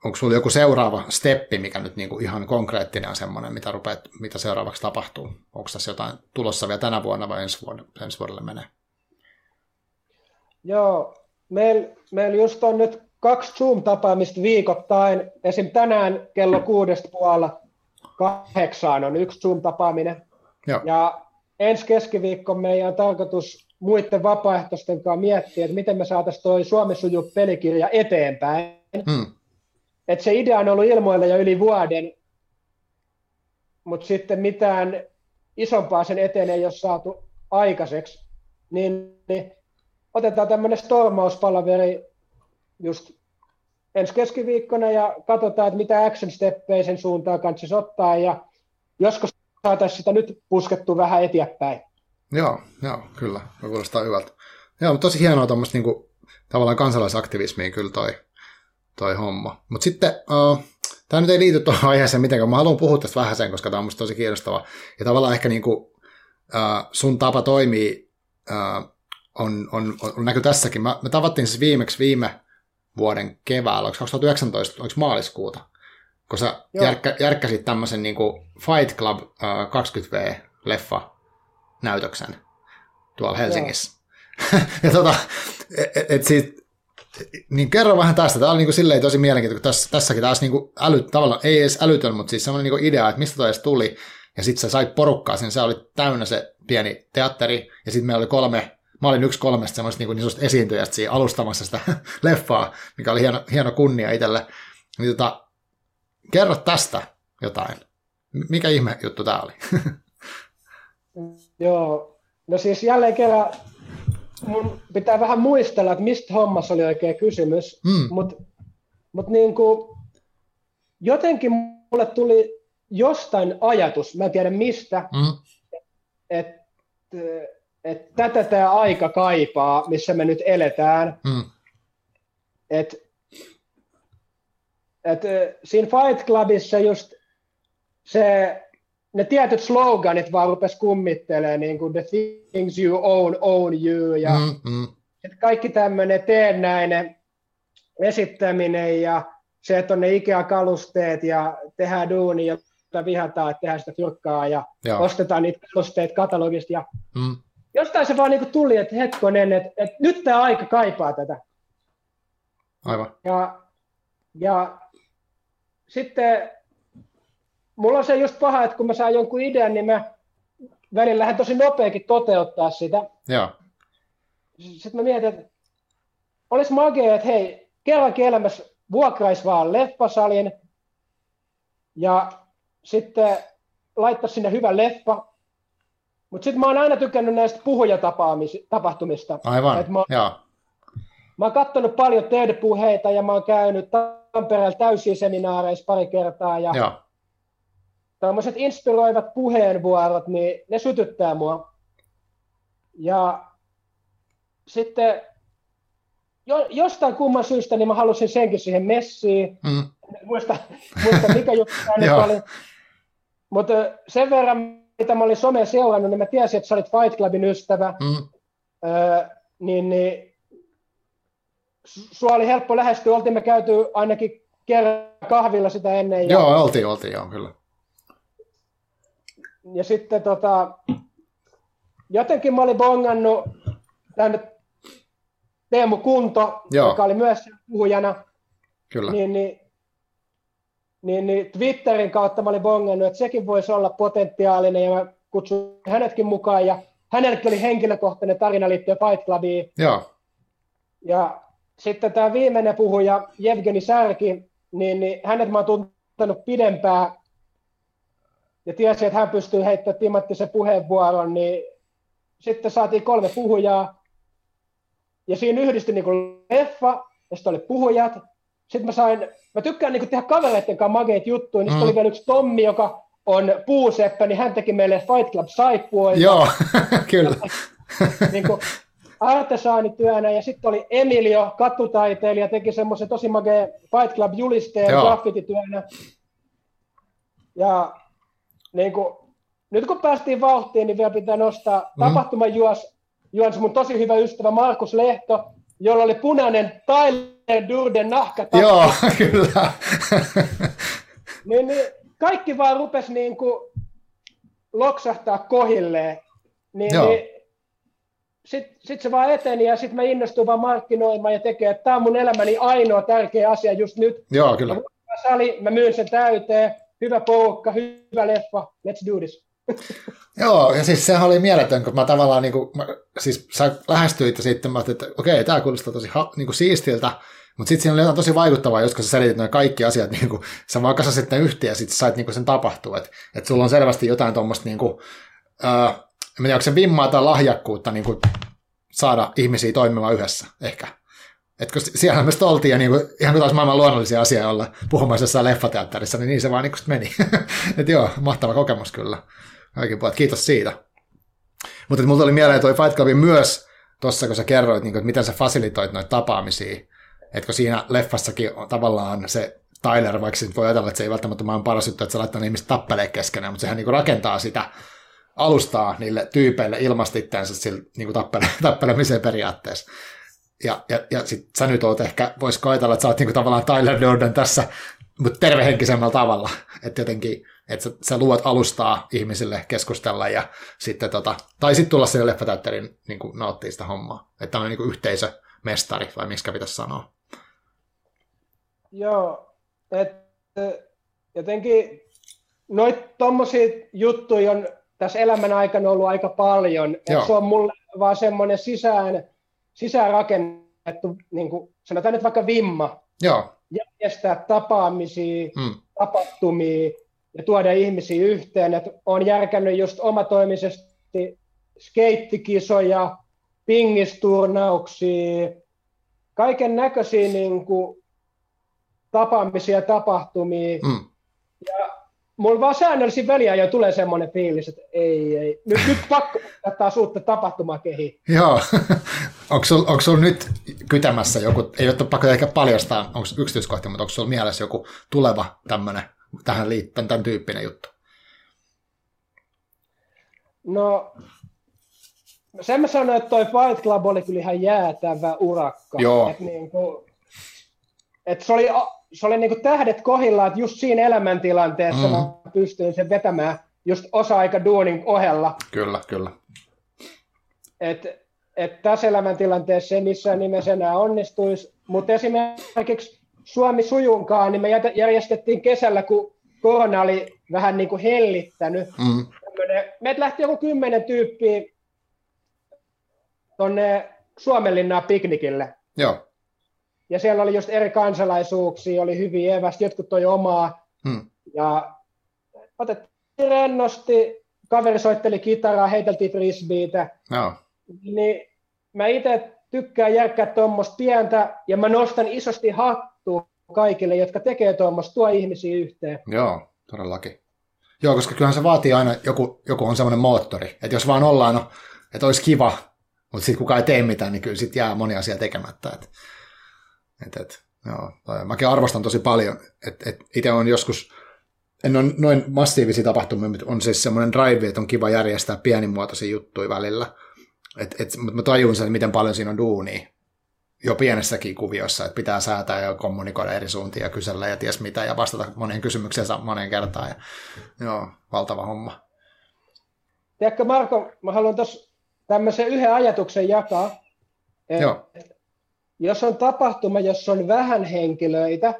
onko sulla joku seuraava steppi, mikä nyt niin kuin ihan konkreettinen on semmoinen, mitä, rupeat, mitä seuraavaksi tapahtuu? Onko tässä jotain tulossa vielä tänä vuonna vai ensi, vuonna, ensi vuodelle menee? Joo, meillä meil just on nyt kaksi Zoom-tapaamista viikoittain. Esim. tänään kello kuudesta puolella kahdeksaan on yksi Zoom-tapaaminen. Joo. Ja ensi keskiviikko meidän on tarkoitus muiden vapaaehtoisten kanssa miettiä, että miten me saataisiin toi Suomen suju pelikirja eteenpäin. Hmm. Et se idea on ollut ilmoilla jo yli vuoden, mutta sitten mitään isompaa sen eteen ei ole saatu aikaiseksi. Niin, niin otetaan tämmöinen stormauspalaveri just ensi keskiviikkona ja katsotaan, että mitä action steppejä sen suuntaan kannattaisi ottaa ja joskus saataisiin sitä nyt puskettua vähän eteenpäin. Joo, joo, kyllä. Kuulostaa hyvältä. Joo, tosi hienoa tuommoista niinku, tavallaan kansalaisaktivismiin kyllä toi, toi homma. Mutta sitten, uh, tämä nyt ei liity tuohon aiheeseen mitenkään, mä haluan puhua tästä vähän sen, koska tämä on musta tosi kiinnostava. Ja tavallaan ehkä niinku, uh, sun tapa toimii uh, on, on, on, näky tässäkin. Mä, me tavattiin siis viimeksi viime vuoden keväällä, onko 2019, onko maaliskuuta, kun sä järkkä, järkkäsit tämmöisen niin Fight Club uh, 20V-leffa näytöksen tuolla Helsingissä. <laughs> ja tota, et, et, et siitä, niin kerro vähän tästä. Tämä oli niin kuin silleen tosi mielenkiintoista, kun tässä, tässäkin taas niin kuin äly, tavallaan, ei edes älytön, mutta siis semmoinen niin idea, että mistä toi edes tuli. Ja sitten sä sait porukkaa sinne, se oli täynnä se pieni teatteri, ja sitten meillä oli kolme, mä olin yksi kolmesta semmoista niin, niin esiintyjästä siinä alustamassa sitä <laughs> leffaa, mikä oli hieno, hieno kunnia itselle. Niin tota, kerro tästä jotain. Mikä ihme juttu tämä oli? <laughs> Joo, no siis jälleen kerran mun pitää vähän muistella, että mistä hommassa oli oikein kysymys, mm. mutta mut niin jotenkin mulle tuli jostain ajatus, mä en tiedä mistä, mm. että et tätä tämä aika kaipaa, missä me nyt eletään. Mm. Et, et, siinä Fight Clubissa just se ne tietyt sloganit vaan rupes kummittelee, niin kuin the things you own, own you, ja mm, mm. kaikki tämmöinen teennäinen esittäminen ja se, että on ne Ikea-kalusteet ja tehdään duuni, jota vihataan, että tehdään sitä fyrkkaa ja Joo. ostetaan niitä kalusteet katalogista. Ja mm. Jostain se vaan niin kuin tuli, että hetkonen, että, että nyt tämä aika kaipaa tätä. Aivan. Ja, ja sitten mulla on se just paha, että kun mä saan jonkun idean, niin mä välillä lähden tosi nopeakin toteuttaa sitä. Joo. Sitten mä mietin, että olisi magia, että hei, kerrankin elämässä vuokrais vaan leffasalin ja sitten laittaisi sinne hyvä leffa. Mutta sitten mä oon aina tykännyt näistä puhujatapahtumista. Aivan, Et mä, Joo. mä oon katsonut paljon TED-puheita ja mä oon käynyt Tampereella täysiä seminaareissa pari kertaa. Ja Joo tämmöiset inspiroivat puheenvuorot, niin ne sytyttää mua. Ja sitten jo, jostain kumman syystä niin mä halusin senkin siihen messiin. Mm. Muista, muista mikä juttu <laughs> tämä oli. Mutta sen verran, mitä mä olin someen seurannut, niin mä tiesin, että sä olit Fight Clubin ystävä. Mm. Öö, niin, niin sua oli helppo lähestyä. Oltiin me käyty ainakin kerran kahvilla sitä ennen. Ja... Joo, oltiin, oltiin, joo, kyllä. Ja sitten tota, jotenkin mä olin bongannut tänne Teemu Kunto, Joo. joka oli myös puhujana. Kyllä. Niin, niin, niin, niin Twitterin kautta mä olin bongannut, että sekin voisi olla potentiaalinen, ja mä kutsuin hänetkin mukaan, ja hänellekin oli henkilökohtainen tarina liittyen Fight Clubiin. Joo. Ja sitten tämä viimeinen puhuja, Jevgeni Särki, niin, niin hänet mä oon tuntenut pidempään, ja tiesin, että hän pystyy heittämään timattisen puheenvuoron, niin sitten saatiin kolme puhujaa, ja siinä yhdistyi niin leffa, ja sitten oli puhujat. Sitten mä sain, mä tykkään niin tehdä kavereiden kanssa mageita juttuja, niin mm. oli vielä yksi Tommi, joka on puuseppä, niin hän teki meille Fight Club saippua. Joo, <laughs> kyllä. <laughs> niin kuin artesaanityönä, ja sitten oli Emilio, katutaiteilija, teki semmoisen tosi mageen Fight Club julisteen graffitityönä. Ja niin kuin, nyt kun päästiin vauhtiin, niin vielä pitää nostaa mm. tapahtumajuos juonsi mun tosi hyvä ystävä Markus Lehto, jolla oli punainen Tyler Durden nahka. Joo, <laughs> kyllä. niin, niin, kaikki vaan rupesi niin kuin loksahtaa kohilleen. Niin, niin, sitten sit se vaan eteni ja sitten mä innostuin vaan markkinoimaan ja tekemään, että tämä on mun elämäni ainoa tärkeä asia just nyt. Joo, kyllä. Sali, mä myyn sen täyteen, hyvä porukka, hyvä leffa, let's do this. Joo, ja siis sehän oli mieletön, kun mä tavallaan, niin kuin, mä, siis sä lähestyit ja sitten mä ajattelin, että okei, tämä kuulostaa tosi ha, niin kuin siistiltä, mutta sitten siinä oli jotain tosi vaikuttavaa, jos sä selitit noin kaikki asiat, <laughs> niin kuin, sä vaan kasasit ne yhteen ja sitten sait niin kuin sen tapahtua, että et sulla on selvästi jotain tuommoista, niin kuin, äh, en tiedä, onko se vimmaa tai lahjakkuutta niin kuin, saada ihmisiä toimimaan yhdessä, ehkä. Että kun siellä me oltiin ja niin kuin, ihan kuin taas maailman luonnollisia asioita olla puhumassa jossain leffateatterissa, niin niin se vaan niin meni. <laughs> että joo, mahtava kokemus kyllä kaikki puolet. Kiitos siitä. Mutta mulla tuli mieleen toi Fight Clubin myös tuossa, kun sä kerroit, niin kuin, että miten sä fasilitoit noita tapaamisia. Että kun siinä leffassakin on tavallaan se Tyler, vaikka voi ajatella, että se ei välttämättä maailman paras juttu, että se laittaa ihmiset tappelee keskenään, mutta sehän niin kuin rakentaa sitä alustaa niille tyypeille ilmasta itseänsä sillä niin kuin tappele, <laughs> tappelemiseen periaatteessa. Ja, ja, ja sit sä nyt oot ehkä, vois ajatella, että sä oot niin kuin tavallaan Tyler Durden tässä, mutta tervehenkisemmällä tavalla. Että jotenkin että sä, sä luot alustaa ihmisille keskustella ja sitten tota, tai sitten tulla sinne leffateatterin niin nauttii sitä hommaa. Että on niin yhteisömestari, vai miksi pitäisi sanoa. Joo, että jotenkin noit tommosia juttuja on tässä elämän aikana ollut aika paljon. Että se on mulle vaan semmoinen sisään, sisään rakennettu, niin kuin, sanotaan nyt vaikka vimma. Joo. Järjestää tapaamisia, mm. tapahtumia, ja tuoda ihmisiä yhteen. Et olen järkännyt just omatoimisesti skeittikisoja, pingisturnauksia, kaiken näköisiä niin kuin, tapaamisia, tapahtumia. Mm. Mulla vaan säännöllisin jo tulee semmoinen fiilis, että ei, ei. Nyt, nyt pakko ottaa uutta tapahtumaa kehi. Joo. <laughs> onko sulla sul nyt kytämässä joku, ei ole pakko ehkä paljastaa, onko yksityiskohtia, mutta onko sulla mielessä joku tuleva tämmöinen tähän liittyen, tämän tyyppinen juttu? No, sen mä sanoin, että toi Fight Club oli kyllä ihan jäätävä urakka. Joo. Et niin kuin, et se oli, se oli niin kuin tähdet kohilla, että just siinä elämäntilanteessa mm. mä pystyin sen vetämään just osa-aika duunin ohella. Kyllä, kyllä. Et, et tässä elämäntilanteessa se missään nimessä enää onnistuisi, mutta esimerkiksi Suomi sujunkaan, niin me järjestettiin kesällä, kun korona oli vähän niin kuin hellittänyt. Mm. Meitä lähti joku kymmenen tyyppiä tuonne Suomenlinnaan piknikille. Joo. Ja siellä oli just eri kansalaisuuksia, oli hyviä evästä, jotkut toi omaa. Mm. Ja otettiin rennosti, kaveri soitteli kitaraa, heiteltiin frisbeitä. Joo. Niin mä itse tykkään järkkää tuommoista pientä, ja mä nostan isosti hattua kaikille, jotka tekee tuommoista, tuo ihmisiä yhteen. Joo, todellakin. Joo, koska kyllähän se vaatii aina, joku, joku on semmoinen moottori, että jos vaan ollaan, no, että olisi kiva, mutta sitten kukaan ei tee mitään, niin kyllä sitten jää moni asia tekemättä. Et, et, et, joo, mäkin arvostan tosi paljon, että et itse on joskus, en ole noin massiivisia tapahtumia, mutta on siis semmoinen drive, että on kiva järjestää pienimuotoisia juttuja välillä. Et, et, mutta mä tajun sen, miten paljon siinä on duunia jo pienessäkin kuviossa, että pitää säätää ja kommunikoida eri suuntia ja kysellä ja ties mitä ja vastata moneen kysymykseen moneen kertaan. Ja, joo, valtava homma. Tiedätkö Marko, mä haluan tuossa tämmöisen yhden ajatuksen jakaa. Joo. Jos on tapahtuma, jossa on vähän henkilöitä,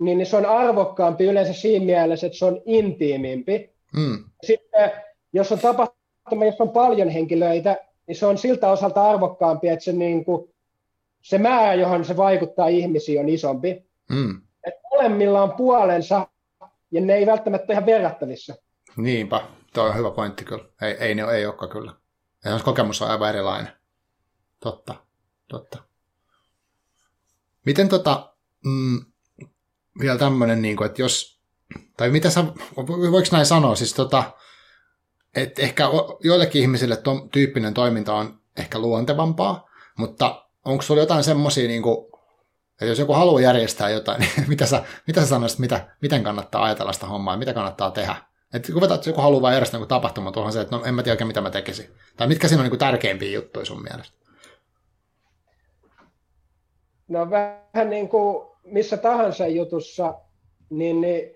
niin se on arvokkaampi yleensä siinä mielessä, että se on intiimimpi. Mm. Sitten jos on tapahtuma, jossa on paljon henkilöitä, niin se on siltä osalta arvokkaampi, että se niin kuin se määrä, johon se vaikuttaa ihmisiin, on isompi. Mm. Et molemmilla on puolensa, ja ne ei välttämättä ihan verrattavissa. Niinpä, tuo on hyvä pointti kyllä. Ei, ei, ne, ei olekaan kyllä. Ja kokemus on aivan erilainen. Totta, totta. Miten tota, mm, vielä tämmöinen, niin kuin, että jos, tai mitä sä, voiko näin sanoa, siis tota, että ehkä joillekin ihmisille tuon tyyppinen toiminta on ehkä luontevampaa, mutta onko sulla jotain semmoisia, niin kuin, että jos joku haluaa järjestää jotain, <laughs> niin mitä sä, mitä sä sanoisit, mitä, miten kannattaa ajatella sitä hommaa mitä kannattaa tehdä? Että kun että joku haluaa järjestää tapahtuma, tuohon se, että no en mä tiedä oikein mitä mä tekisin. Tai mitkä siinä on niin tärkeimpiä juttuja sun mielestä? No vähän niin kuin missä tahansa jutussa, niin, niin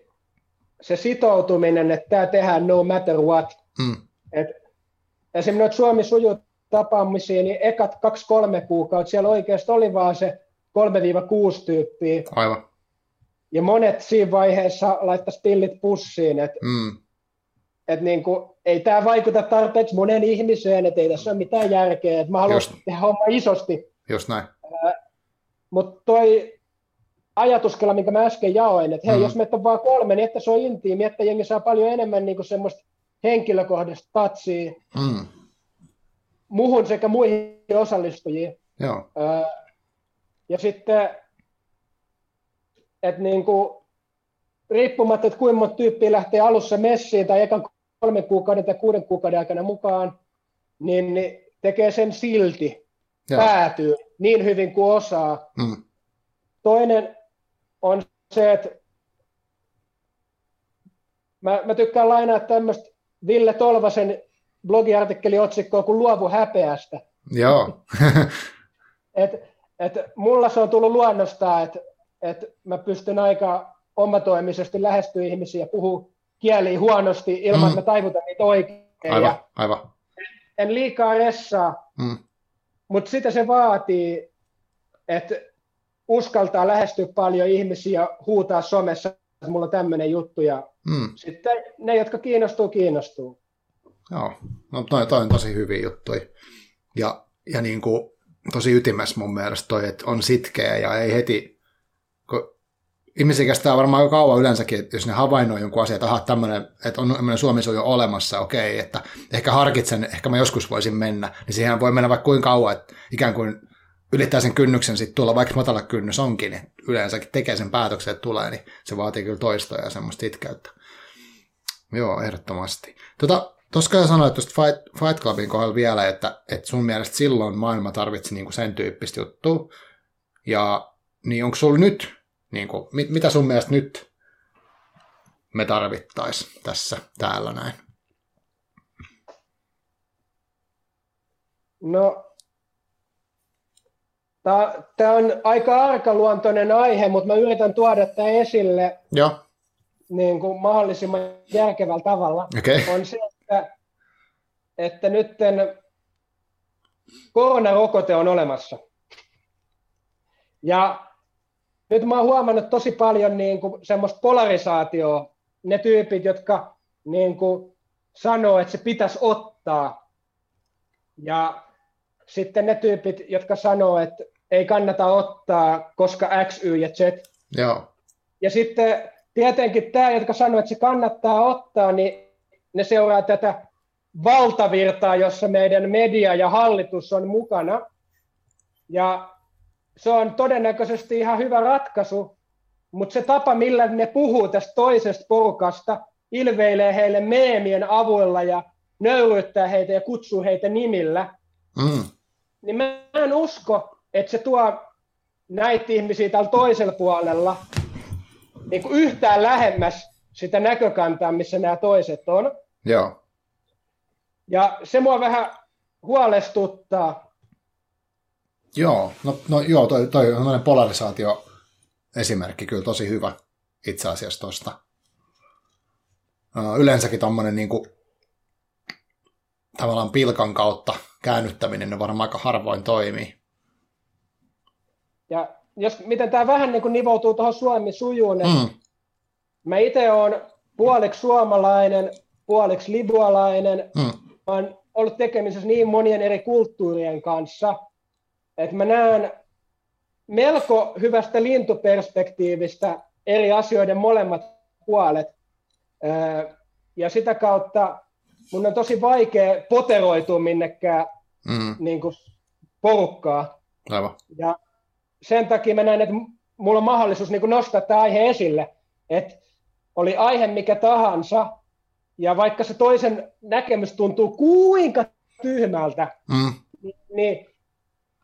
se sitoutuminen, että tämä tehdään no matter what. Mm. Et esimerkiksi Suomi sujuu tapaamisia, niin ekat kaksi-kolme kuukautta siellä oikeasti oli vaan se 3-6 tyyppiä. Aivan. Ja monet siinä vaiheessa laittaisi pillit pussiin, että mm. et niin kuin, ei tämä vaikuta tarpeeksi monen ihmiseen, että ei tässä ole mitään järkeä, että mä haluan Just. tehdä homma isosti. Just näin. Mutta toi ajatuskella, minkä mä äsken jaoin, että hei, mm. jos meitä on vaan kolme, niin että se on intiimi, että jengi saa paljon enemmän niin semmoista henkilökohtaista tatsia. Mm muhun sekä muihin osallistujiin. Joo. ja sitten, että niin kuin, riippumatta, että kuinka monta tyyppiä lähtee alussa messiin tai ekan kolmen kuukauden tai kuuden kuukauden aikana mukaan, niin, niin tekee sen silti, Joo. päätyy niin hyvin kuin osaa. Mm. Toinen on se, että mä, mä tykkään lainaa tämmöistä Ville Tolvasen blogiartikkeli otsikkoa kuin luovu häpeästä. Joo. <laughs> et, et mulla se on tullut luonnostaan, että et mä pystyn aika omatoimisesti lähestyä ihmisiä ja puhua kieliä huonosti ilman, mm. että mä taivutan niitä oikein. Aivan, ja aivan. En liikaa ressaa, mm. Mutta sitä se vaatii, että uskaltaa lähestyä paljon ihmisiä ja huutaa somessa, että mulla on tämmöinen juttu. Ja mm. sitten ne, jotka kiinnostuu, kiinnostuu. Joo, no toi, toi on tosi hyviä juttuja. Ja, ja niin kuin, tosi ytimessä mun mielestä toi, että on sitkeä ja ei heti, kun ihmisiä kestää varmaan jo kauan yleensäkin, että jos ne havainnoi jonkun asian, että tämmöinen, että on tämmöinen Suomi on jo olemassa, okei, että ehkä harkitsen, ehkä mä joskus voisin mennä, niin siihen voi mennä vaikka kuinka kauan, että ikään kuin ylittää sen kynnyksen sitten tulla, vaikka matala kynnys onkin, niin yleensäkin tekee sen päätöksen, että tulee, niin se vaatii kyllä toistoa ja semmoista sitkeyttä. Joo, ehdottomasti. Tota, Tuossa sanoit tuosta Fight, Fight Clubin kohdalla vielä, että, että sun mielestä silloin maailma tarvitsi niin kuin sen tyyppistä juttua. Ja niin onko sulla nyt, niin kuin, mit, mitä sun mielestä nyt me tarvittaisiin tässä, täällä näin? No, tämä on aika arkaluontoinen aihe, mutta mä yritän tuoda tämä esille Joo. Niin kuin mahdollisimman järkevällä tavalla. Okay. On se, että, että nyt koronarokote on olemassa. Ja nyt mä oon huomannut tosi paljon niin kuin semmoista polarisaatioa, ne tyypit, jotka niin kuin sanoo, että se pitäisi ottaa. Ja sitten ne tyypit, jotka sanoo, että ei kannata ottaa, koska X, Y ja Z. Joo. Ja sitten tietenkin tämä, jotka sanoo, että se kannattaa ottaa, niin ne seuraa tätä valtavirtaa, jossa meidän media ja hallitus on mukana. Ja se on todennäköisesti ihan hyvä ratkaisu, mutta se tapa, millä ne puhuu tästä toisesta porukasta, ilveilee heille meemien avulla ja nöylyttää heitä ja kutsuu heitä nimillä, Mm. niin mä en usko, että se tuo näitä ihmisiä täällä toisella puolella niin kuin yhtään lähemmäs sitä näkökantaa, missä nämä toiset on. Joo. Ja se mua vähän huolestuttaa. Joo, no, no joo, toi, toi on polarisaatio esimerkki kyllä tosi hyvä itse asiassa tuosta. Yleensäkin tuommoinen niin kuin, tavallaan pilkan kautta käännyttäminen ne varmaan aika harvoin toimii. Ja jos, miten tämä vähän niin kuin nivoutuu tuohon Suomi sujuun, Mm. mä itse olen puoliksi suomalainen, puoliksi libualainen, Mm. mä oon ollut tekemisissä niin monien eri kulttuurien kanssa, että mä näen melko hyvästä lintuperspektiivistä eri asioiden molemmat puolet. Ja sitä kautta mun on tosi vaikea poteroitua minnekään Mm. niin kuin porukkaa. Aivan. Ja sen takia mä näen, että mulla on mahdollisuus niin kuin nostaa tämä aihe esille, että oli aihe mikä tahansa, ja vaikka se toisen näkemys tuntuu kuinka tyhmältä, Mm. niin,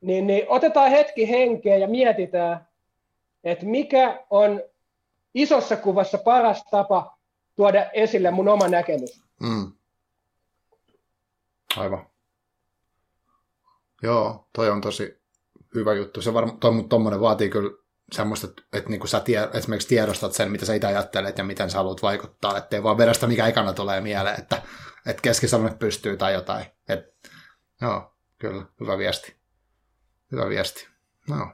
niin, niin otetaan hetki henkeä ja mietitään, että mikä on isossa kuvassa paras tapa tuoda esille mun oma näkemys. Mm. Aivan. Joo, toi on tosi hyvä juttu. Se varmaan, toi, mutta tommonen vaatii kyllä semmoista, että, niin sä tie, esimerkiksi tiedostat sen, mitä sä itse ajattelet ja miten sä haluat vaikuttaa, ettei vaan vedä mikä ekana tulee mieleen, että, että keskisormet pystyy tai jotain. Et, joo, kyllä, hyvä viesti. Hyvä viesti. No.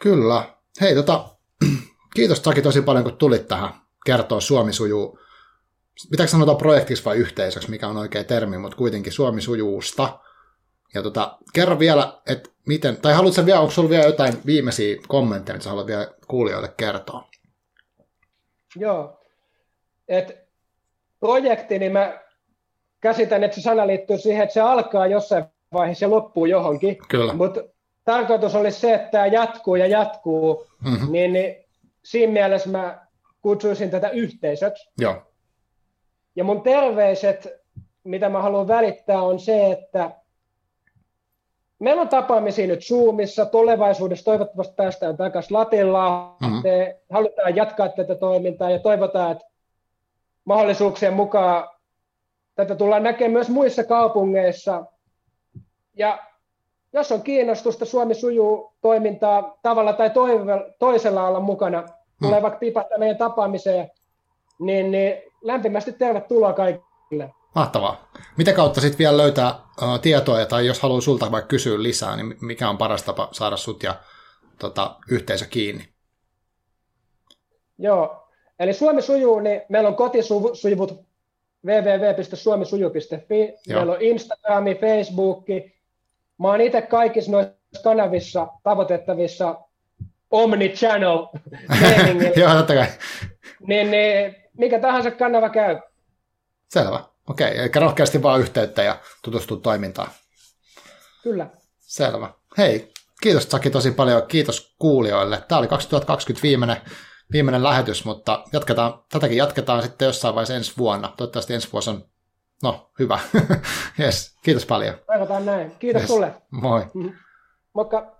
Kyllä. Hei, tota, <clears throat> kiitos Saki tosi paljon, kun tulit tähän kertoa Suomi sujuu pitääkö sanoa projektiksi vai yhteisöksi, mikä on oikea termi, mutta kuitenkin Suomi sujuusta. Ja tota, kerro vielä, että miten, tai haluatko vielä, onko sulla vielä jotain viimeisiä kommentteja, mitä haluat vielä kuulijoille kertoa? Joo. Et projekti, niin mä käsitän, että se sana liittyy siihen, että se alkaa jossain vaiheessa ja loppuu johonkin. Mutta tarkoitus oli se, että tämä jatkuu ja jatkuu, Mm-hmm. niin, niin siinä mielessä mä kutsuisin tätä yhteisöksi. Joo. Ja mun terveiset, mitä mä haluan välittää, on se, että meillä on tapaamisia nyt Zoomissa, tulevaisuudessa toivottavasti päästään takaisin Latillaan, Mhm. Te halutaan jatkaa tätä toimintaa ja toivotaan, että mahdollisuuksien mukaan tätä tullaan näkemään myös muissa kaupungeissa. Ja jos on kiinnostusta, Suomi sujuu toimintaa tavalla tai toisella olla mukana, tulee vaikka pipahtaa meidän tapaamiseen, niin, niin lämpimästi tervetuloa kaikille. Mahtavaa. Mitä kautta sitten vielä löytää uh, tietoa, tai jos haluaa sulta vaikka kysyä lisää, niin mikä on paras tapa saada sut ja tota, yhteisö kiinni? Joo, eli Suomi sujuu, niin meillä on kotisivut www.suomisuju.fi, Joo. meillä on Instagrami, Facebookki. Mä oon itse kaikissa noissa kanavissa tavoitettavissa omni-channel. <laughs> Joo, totta kai. niin, niin, mikä tahansa kanava käy. Selvä. Okei, eli rohkeasti vaan yhteyttä ja tutustua toimintaan. Kyllä. Selvä. Hei, kiitos Saki tosi paljon. Kiitos kuulijoille. Tämä oli 2020 viimeinen, viimeinen lähetys, mutta jatketaan, tätäkin jatketaan sitten jossain vaiheessa ensi vuonna. Toivottavasti ensi vuosi on, no hyvä. <laughs> yes, kiitos paljon. Toivotaan näin. Kiitos Yes. sulle. Moi. Moikka.